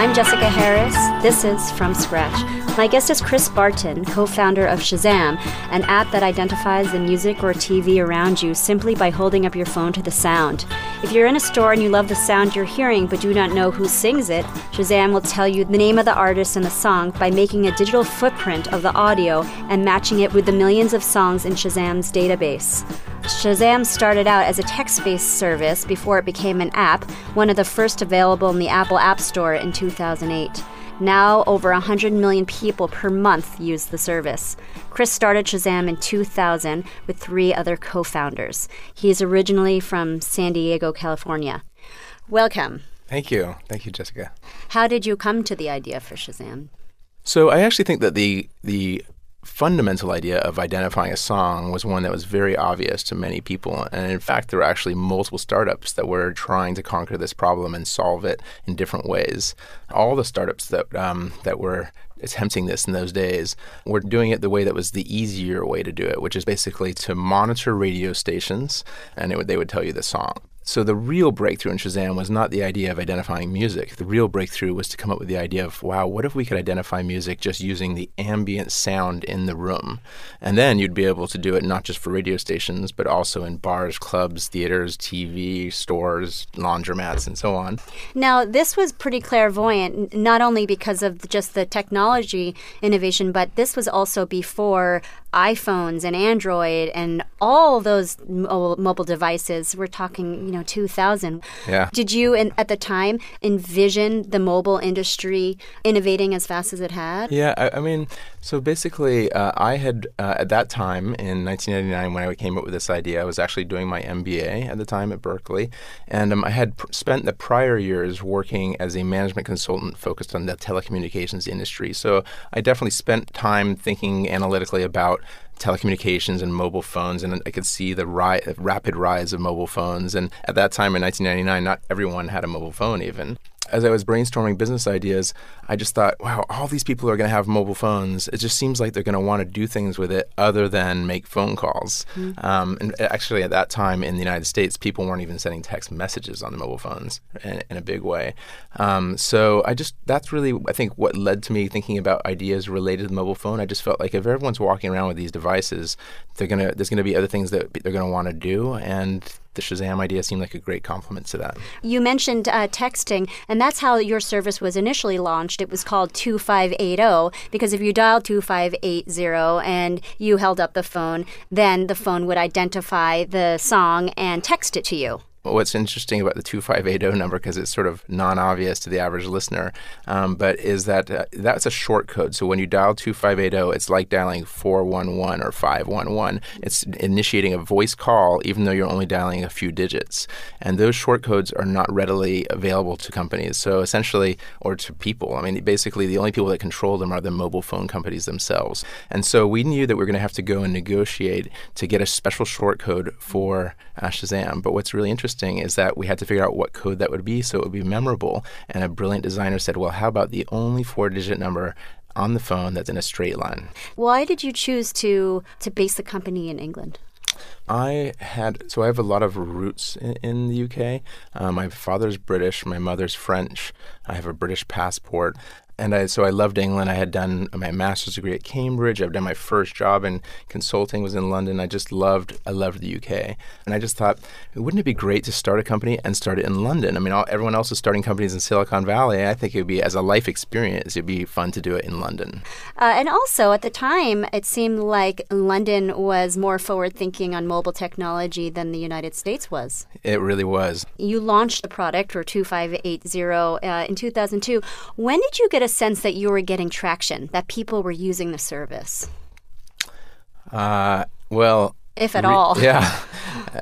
I'm Jessica Harris. This is From Scratch. My guest is Chris Barton, co founder of Shazam, an app that identifies the music or TV around you simply by holding up your phone to the sound. If you're in a store and you love the sound you're hearing but do not know who sings it, Shazam will tell you the name of the artist and the song by making a digital footprint of the audio and matching it with the millions of songs in Shazam's database. Shazam started out as a text based service before it became an app, one of the first available in the Apple App Store in 2008. Now, over 100 million people per month use the service. Chris started Shazam in 2000 with three other co founders. He is originally from San Diego, California. Welcome. Thank you. Thank you, Jessica. How did you come to the idea for Shazam? So I actually think that the the fundamental idea of identifying a song was one that was very obvious to many people. And in fact, there were actually multiple startups that were trying to conquer this problem and solve it in different ways. All the startups that um, that were attempting this in those days were doing it the way that was the easier way to do it, which is basically to monitor radio stations, and would, they would tell you the song. So the real breakthrough in Shazam was not the idea of identifying music. The real breakthrough was to come up with the idea of, wow, what if we could identify music just using the ambient sound in the room? And then you'd be able to do it not just for radio stations, but also in bars, clubs, theaters, TV, stores, laundromats, and so on. Now, this was pretty clairvoyant, not only because of just the technology innovation, but this was also before iPhones and Android and all those mobile devices. We're talking, you know, 2000. Yeah. Did you, in, at the time, envision the mobile industry innovating as fast as it had? Yeah, I, I mean, so basically, uh, I had uh, at that time in 1999 when I came up with this idea, I was actually doing my MBA at the time at Berkeley, and um, I had pr- spent the prior years working as a management consultant focused on the telecommunications industry. So I definitely spent time thinking analytically about telecommunications and mobile phones, and I could see the ri- rapid rise of mobile phones. And at that time in 1999, not everyone had a mobile phone even as I was brainstorming business ideas, I just thought, wow, all these people are going to have mobile phones. It just seems like they're going to want to do things with it other than make phone calls. Mm-hmm. Um, and actually, at that time in the United States, people weren't even sending text messages on the mobile phones in, in a big way. Um, so I just, that's really, I think, what led to me thinking about ideas related to the mobile phone. I just felt like if everyone's walking around with these devices, they're gonna, there's going to be other things that they're going to want to do. And the Shazam idea seemed like a great complement to that. You mentioned uh, texting, and that's how your service was initially launched. It was called 2580 because if you dialed 2580 and you held up the phone, then the phone would identify the song and text it to you what's interesting about the 2580 number, because it's sort of non obvious to the average listener, um, but is that uh, that's a short code. So when you dial 2580, it's like dialing 411 or 511. It's initiating a voice call, even though you're only dialing a few digits. And those short codes are not readily available to companies. So essentially, or to people. I mean, basically, the only people that control them are the mobile phone companies themselves. And so we knew that we are going to have to go and negotiate to get a special short code for uh, Shazam. But what's really interesting interesting is that we had to figure out what code that would be so it would be memorable. And a brilliant designer said, well, how about the only four digit number on the phone that's in a straight line? Why did you choose to, to base the company in England? I had so I have a lot of roots in, in the UK. Uh, my father's British, my mother's French. I have a British passport and I, so I loved England. I had done my master's degree at Cambridge. I've done my first job in consulting was in London. I just loved I loved the UK, and I just thought, wouldn't it be great to start a company and start it in London? I mean, all, everyone else is starting companies in Silicon Valley. I think it would be as a life experience. It'd be fun to do it in London. Uh, and also at the time, it seemed like London was more forward thinking on mobile technology than the United States was. It really was. You launched the product or 2580 uh, in 2002. When did you get a sense that you were getting traction, that people were using the service? Uh, well, if at re- all. Yeah,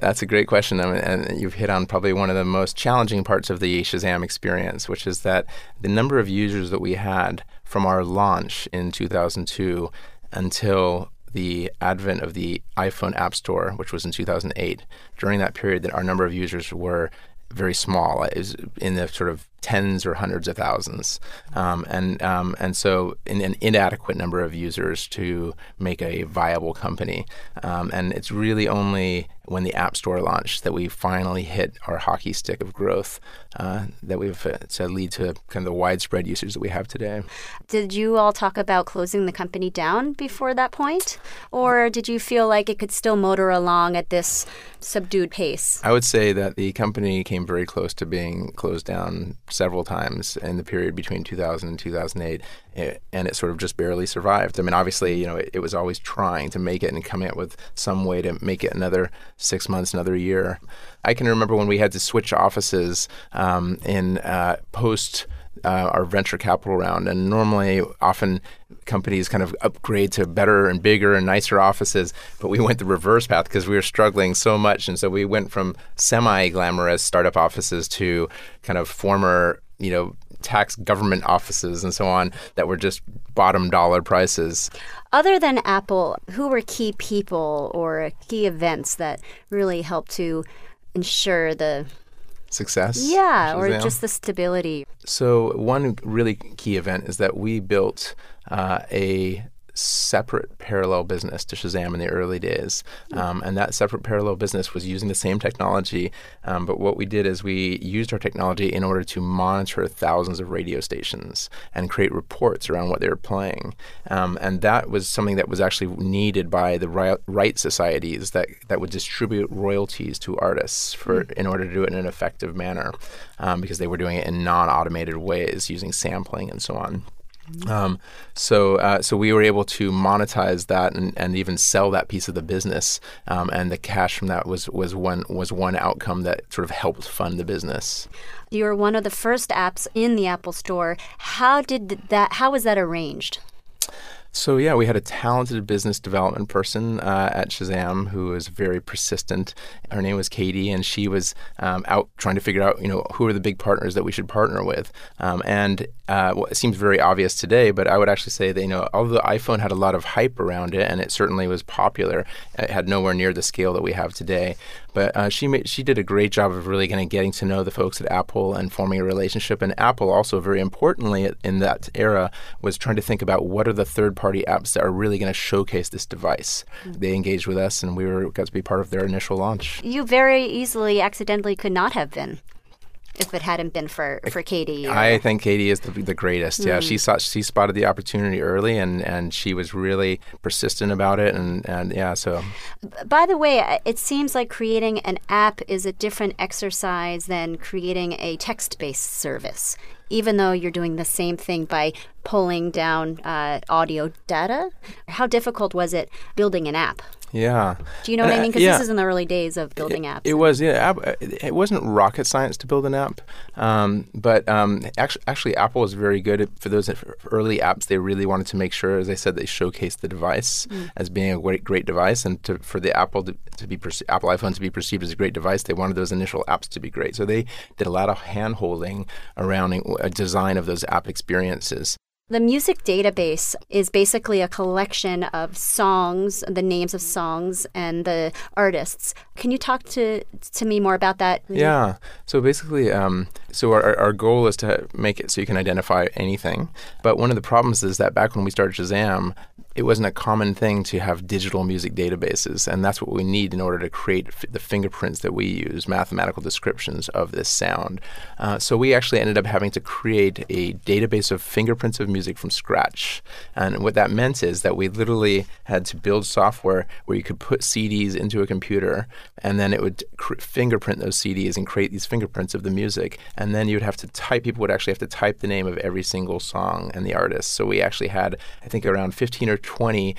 that's a great question. I mean, and you've hit on probably one of the most challenging parts of the Shazam experience, which is that the number of users that we had from our launch in 2002 until the advent of the iPhone App Store, which was in 2008, during that period, that our number of users were very small. It was in the sort of tens or hundreds of thousands, um, and um, and so in an inadequate number of users to make a viable company. Um, and it's really only when the App Store launched that we finally hit our hockey stick of growth uh, that we've uh, to lead to kind of the widespread usage that we have today. Did you all talk about closing the company down before that point, or did you feel like it could still motor along at this subdued pace? I would say that the company came very close to being closed down several times in the period between 2000 and 2008, and it sort of just barely survived. I mean, obviously, you know, it, it was always trying to make it and coming up with some way to make it another six months, another year. I can remember when we had to switch offices um, in uh, post. Uh, our venture capital round. And normally, often companies kind of upgrade to better and bigger and nicer offices, but we went the reverse path because we were struggling so much. And so we went from semi glamorous startup offices to kind of former, you know, tax government offices and so on that were just bottom dollar prices. Other than Apple, who were key people or key events that really helped to ensure the success? Yeah, or just the stability. So, one really key event is that we built uh, a separate parallel business to Shazam in the early days. Um, and that separate parallel business was using the same technology. Um, but what we did is we used our technology in order to monitor thousands of radio stations and create reports around what they were playing. Um, and that was something that was actually needed by the right societies that, that would distribute royalties to artists for mm. in order to do it in an effective manner um, because they were doing it in non automated ways using sampling and so on. Um, so, uh, so we were able to monetize that and, and even sell that piece of the business, um, and the cash from that was was one was one outcome that sort of helped fund the business. You're one of the first apps in the Apple Store. How did that? How was that arranged? So yeah, we had a talented business development person uh, at Shazam who was very persistent. Her name was Katie, and she was um, out trying to figure out, you know, who are the big partners that we should partner with. Um, and uh, well, it seems very obvious today, but I would actually say that you know, although the iPhone had a lot of hype around it, and it certainly was popular, it had nowhere near the scale that we have today. But uh, she made, she did a great job of really kind of getting to know the folks at Apple and forming a relationship. And Apple also, very importantly, in that era, was trying to think about what are the third-party apps that are really going to showcase this device. Mm-hmm. They engaged with us, and we were got to be part of their initial launch. You very easily, accidentally, could not have been if it hadn't been for for Katie. Or... I think Katie is the, the greatest. Mm. Yeah, she hmm. saw she spotted the opportunity early, and and she was really persistent about it, and and yeah. So, by the way, it seems like creating an app is a different exercise than creating a text based service. Even though you're doing the same thing by pulling down uh, audio data, how difficult was it building an app? Yeah. Do you know what I mean? Because yeah. this is in the early days of building apps. It, was, yeah. It wasn't rocket science to build an app, um, but um, actually, actually, Apple was very good at, for those early apps. They really wanted to make sure, as I said, they showcased the device mm. as being a great, great device, and to, for the Apple to, to be perce- Apple iPhone to be perceived as a great device, they wanted those initial apps to be great. So they did a lot of hand holding around a design of those app experiences. The music database is basically a collection of songs, the names of songs, and the artists. Can you talk to to me more about that? Yeah. So basically, um, so our, our goal is to make it so you can identify anything. But one of the problems is that back when we started Shazam, it wasn't a common thing to have digital music databases, and that's what we need in order to create f- the fingerprints that we use, mathematical descriptions of this sound. Uh, so we actually ended up having to create a database of fingerprints of music from scratch. And what that meant is that we literally had to build software where you could put CDs into a computer, and then it would cr- fingerprint those CDs and create these fingerprints of the music. And then you would have to type, people would actually have to type the name of every single song and the artist. So we actually had, I think, around 15 or 20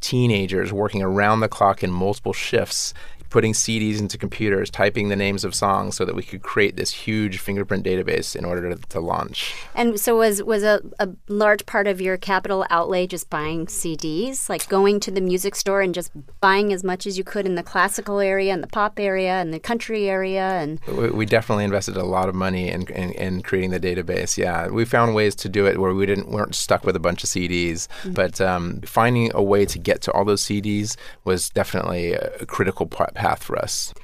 teenagers working around the clock in multiple shifts putting CDs into computers, typing the names of songs so that we could create this huge fingerprint database in order to, to launch. And so was was a, a large part of your capital outlay just buying CDs, like going to the music store and just buying as much as you could in the classical area and the pop area and the country area and we, we definitely invested a lot of money in, in, in, creating the database. Yeah, we found ways to do it where we didn't weren't stuck with a bunch of CDs, mm-hmm. but um, finding a way to get to all those CDs was definitely a critical part path for us.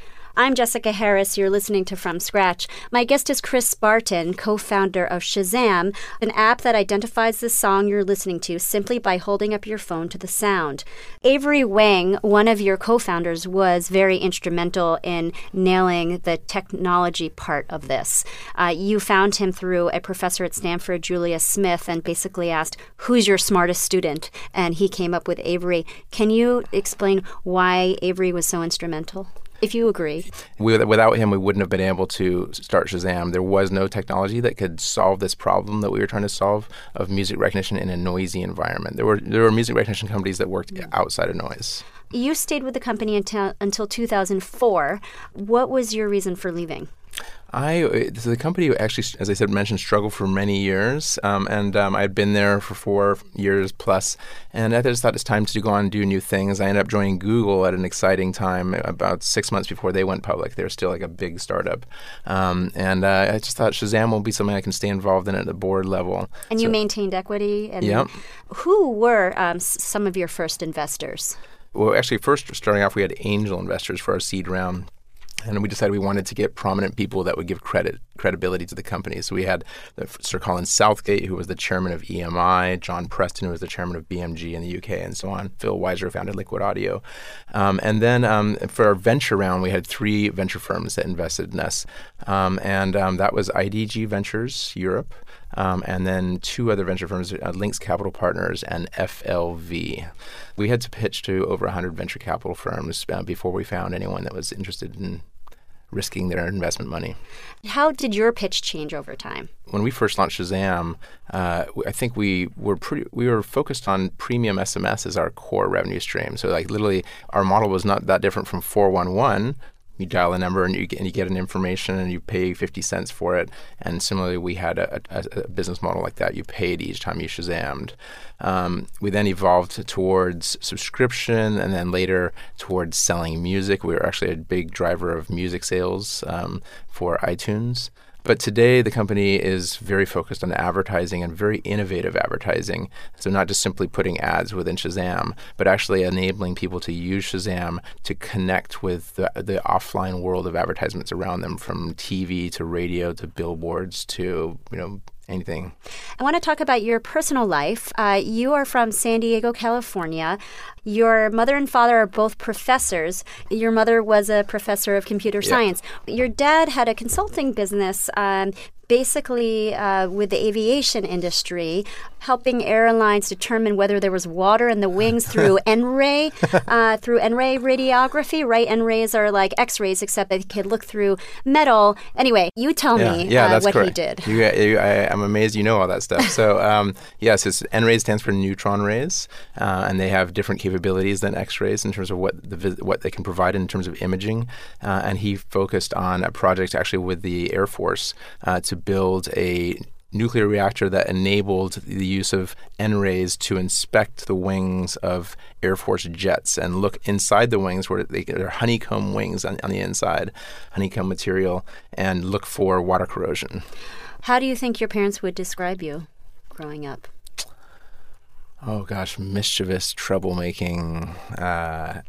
I'm Jessica Harris. You're listening to From Scratch. My guest is Chris Barton, co founder of Shazam, an app that identifies the song you're listening to simply by holding up your phone to the sound. Avery Wang, one of your co founders, was very instrumental in nailing the technology part of this. Uh, you found him through a professor at Stanford, Julius Smith, and basically asked, Who's your smartest student? And he came up with Avery. Can you explain why Avery was so instrumental? If you agree. We, without him, we wouldn't have been able to start Shazam. There was no technology that could solve this problem that we were trying to solve of music recognition in a noisy environment. There were there were music recognition companies that worked outside of noise. You stayed with the company until until 2004. What was your reason for leaving? I so the company actually, as I said, mentioned struggled for many years, um, and um, I had been there for four years plus, and I just thought it's time to go on and do new things. I ended up joining Google at an exciting time, about six months before they went public. They were still like a big startup, um, and uh, I just thought Shazam will be something I can stay involved in at the board level. And so, you maintained equity. And yeah. Who were um, some of your first investors? Well, actually, first starting off, we had angel investors for our seed round and we decided we wanted to get prominent people that would give credit credibility to the company. So we had Sir Colin Southgate, who was the chairman of EMI, John Preston, who was the chairman of BMG in the UK, and so on. Phil Wiser founded Liquid Audio, um, and then um, for our venture round, we had three venture firms that invested in us, um, and um, that was IDG Ventures Europe. Um, and then two other venture firms, uh, Links Capital Partners and FLV. We had to pitch to over 100 venture capital firms uh, before we found anyone that was interested in risking their investment money. How did your pitch change over time? When we first launched Shazam, uh, I think we were pretty we were focused on premium SMS as our core revenue stream. So like literally, our model was not that different from 411 you dial a number and you get, and you get an information and you pay 50 cents for it. And similarly, we had a, a, a business model like that. You paid each time you Shazammed. Um, we then evolved towards subscription and then later towards selling music. We were actually a big driver of music sales um, for iTunes. But today, the company is very focused on advertising and very innovative advertising. So, not just simply putting ads within Shazam, but actually enabling people to use Shazam to connect with the, the offline world of advertisements around them, from TV to radio to billboards to you know anything. I want to talk about your personal life. Uh, you are from San Diego, California. Your mother and father are both professors. Your mother was a professor of computer science. Your dad had a consulting business um, basically uh, with the aviation industry, helping airlines determine whether there was water in the wings through N-ray, uh, through N-ray radiography. Right, N-rays are like X-rays, except they could look through metal. Anyway, you tell yeah, me yeah, uh, what correct. he did. You, you, I, am amazed you know all that stuff. So um, yes, it's N-rays stands for neutron rays, uh, and they have different capabilities than X-rays in terms of what the what they can provide in terms of imaging. Uh, and he focused on a project actually with the Air Force uh, to build a nuclear reactor that enabled the use of N-rays to inspect the wings of Air Force jets and look inside the wings where they, are honeycomb wings on, on the inside, honeycomb material, and look for water corrosion. How do you think your parents would describe you growing up? Oh gosh, mischievous, troublemaking, uh,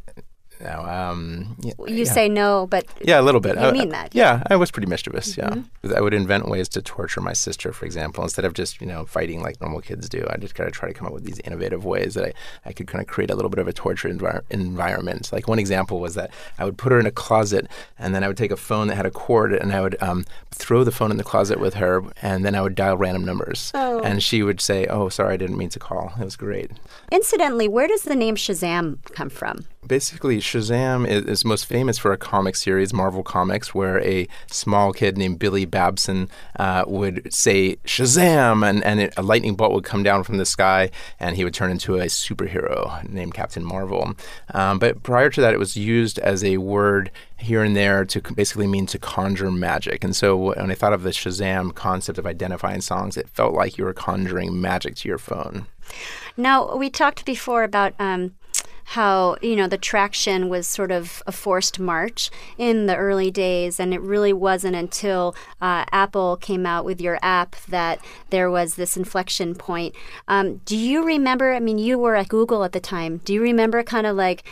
no, um, yeah, you yeah. say no, but yeah, a little bit. You I, mean that? Yeah, I was pretty mischievous. Mm-hmm. Yeah, I would invent ways to torture my sister, for example, instead of just you know fighting like normal kids do. I just kind of try to come up with these innovative ways that I, I could kind of create a little bit of a torture envir- environment. Like one example was that I would put her in a closet, and then I would take a phone that had a cord, and I would um, throw the phone in the closet with her, and then I would dial random numbers, oh. and she would say, "Oh, sorry, I didn't mean to call." It was great. Incidentally, where does the name Shazam come from? Basically, Shazam is, is, most famous for a comic series, Marvel Comics, where a small kid named Billy Batson uh, would say Shazam, and, and it, a lightning bolt would come down from the sky, and he would turn into a superhero named Captain Marvel. Um, but prior to that, it was used as a word here and there to basically mean to conjure magic. And so when I thought of the Shazam concept of identifying songs, it felt like you were conjuring magic to your phone. Now, we talked before about. Um, how you know the traction was sort of a forced march in the early days, and it really wasn't until uh, Apple came out with your app that there was this inflection point. Um, do you remember? I mean, you were at Google at the time. Do you remember kind of like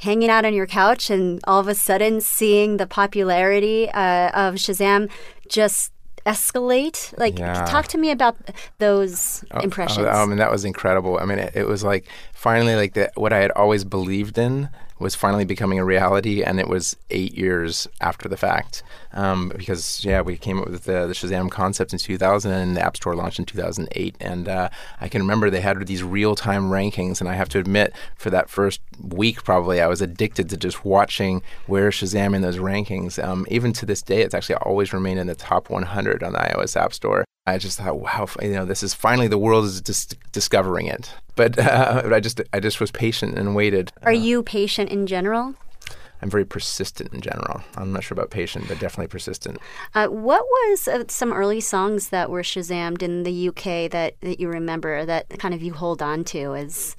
hanging out on your couch and all of a sudden seeing the popularity uh, of Shazam just escalate? Like, Yeah. talk to me about those Oh, impressions. Oh, I mean, that was incredible. I mean, it, it was like finally, like the, what I had always believed in was finally becoming a reality, and it was eight years after the fact. Um, because yeah, we came up with the, the Shazam concept in 2000, and the App Store launched in 2008. And uh, I can remember they had these real-time rankings, and I have to admit, for that first week, probably I was addicted to just watching where Shazam in those rankings. Um, even to this day, it's actually always remained in the top 100 on the iOS App Store. I just thought, wow, you know, this is finally the world is dis- discovering it. But, uh, but I just, I just was patient and waited. Are you patient in general? I'm very persistent in general. I'm not sure about patient, but definitely persistent. Uh, what was uh, some early songs that were Shazammed in the UK that, that you remember that kind of you hold on to as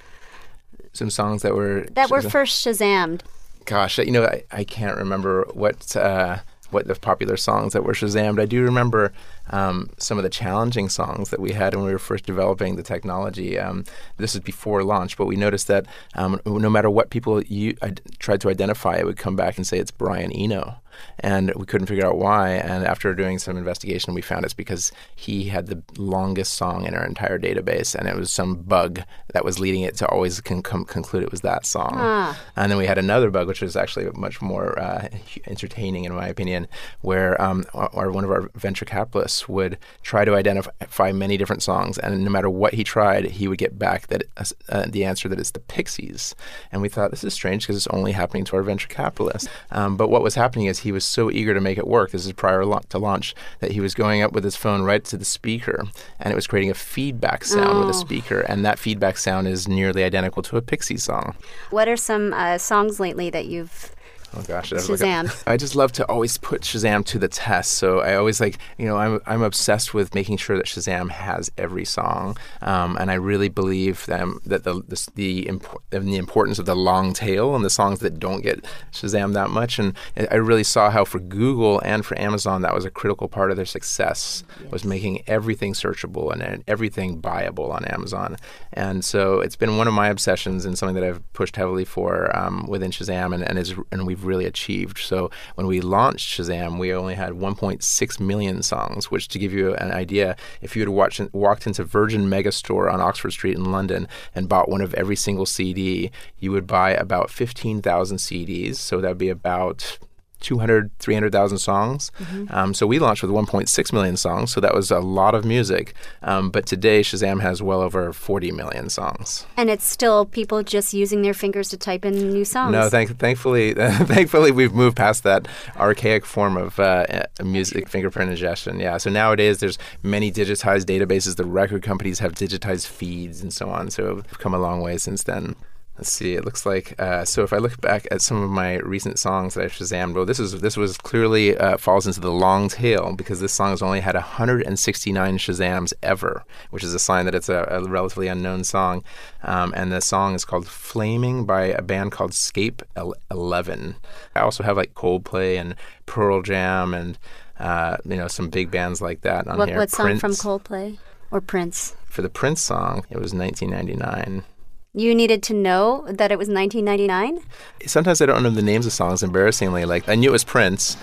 Some songs that were that were first Shazammed? gosh, you know, I, I can't remember what uh, what the popular songs that were Shazammed. I do remember um, some of the challenging songs that we had when we were first developing the technology. Um, this is before launch, but we noticed that um, no matter what people you, tried to identify, it would come back and say it's Brian Eno. And we couldn't figure out why. And after doing some investigation, we found it's because he had the longest song in our entire database, and it was some bug that was leading it to always con- com- conclude it was that song. Ah. And then we had another bug, which was actually much more uh, entertaining, in my opinion, where um, our, one of our venture capitalists would try to identify many different songs, and no matter what he tried, he would get back that uh, uh, the answer that it's the Pixies. And we thought this is strange because it's only happening to our venture capitalists. Um, but what was happening is he was so eager to make it work. This is prior to launch that he was going up with his phone right to the speaker, and it was creating a feedback sound with a Oh. speaker, and that feedback sound is nearly identical to a Pixie song. What are some uh, songs lately that you've Oh gosh, Shazam? I just love to always put Shazam to the test. So I always like, you know, I'm I'm obsessed with making sure that Shazam has every song, um, and I really believe that that the the the, impor- and the importance of the long tail and the songs that don't get Shazam that much. And I really saw how for Google and for Amazon that was a critical part of their success was making everything searchable and, and everything buyable on Amazon. And so it's been one of my obsessions and something that I've pushed heavily for um, within Shazam, and and is and we've really achieved. So when we launched Shazam, we only had 1.6 million songs, which to give you an idea, if you had watched, walked into Virgin Megastore on Oxford Street in London and bought one of every single CD, you would buy about 15,000 CDs. So that would be about 200, 300,000 songs. Um, so we launched with 1.6 million songs. So that was a lot of music. Um, but today, Shazam has well over 40 million songs. and it's still people just using their fingers to type in new songs. No, thank, thankfully, thankfully we've moved past that archaic form of uh, uh, music fingerprint ingestion. Yeah, so nowadays there's many digitized databases. The record companies have digitized feeds and so on. So we've come a long way since then. Let's see. It looks like uh, so. If I look back at some of my recent songs that I've Shazammed, well, this is this was clearly uh, falls into the long tail because this song has only had 169 Shazams ever, which is a sign that it's a, a relatively unknown song. Um, and the song is called "Flaming" by a band called Scape Eleven. I also have like Coldplay and Pearl Jam and uh, you know some big bands like that on What, here. what song from Coldplay or Prince? For the Prince song, it was 1999. You needed to know that it was 1999. Sometimes I don't know the names of songs. Embarrassingly, like I knew it was Prince,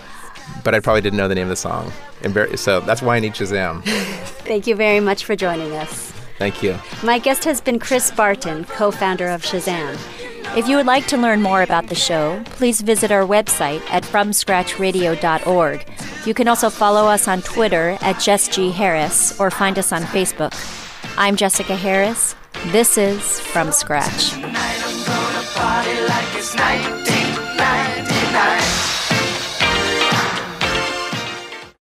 but I probably didn't know the name of the song. Embar- so that's why I need Shazam. Thank you very much for joining us. Thank you. My guest has been Chris Barton, co-founder of Shazam. If you would like to learn more about the show, please visit our website at FromScratchRadio.org. You can also follow us on Twitter at Jess G. Harris or find us on Facebook. I'm Jessica Harris. This is From Scratch.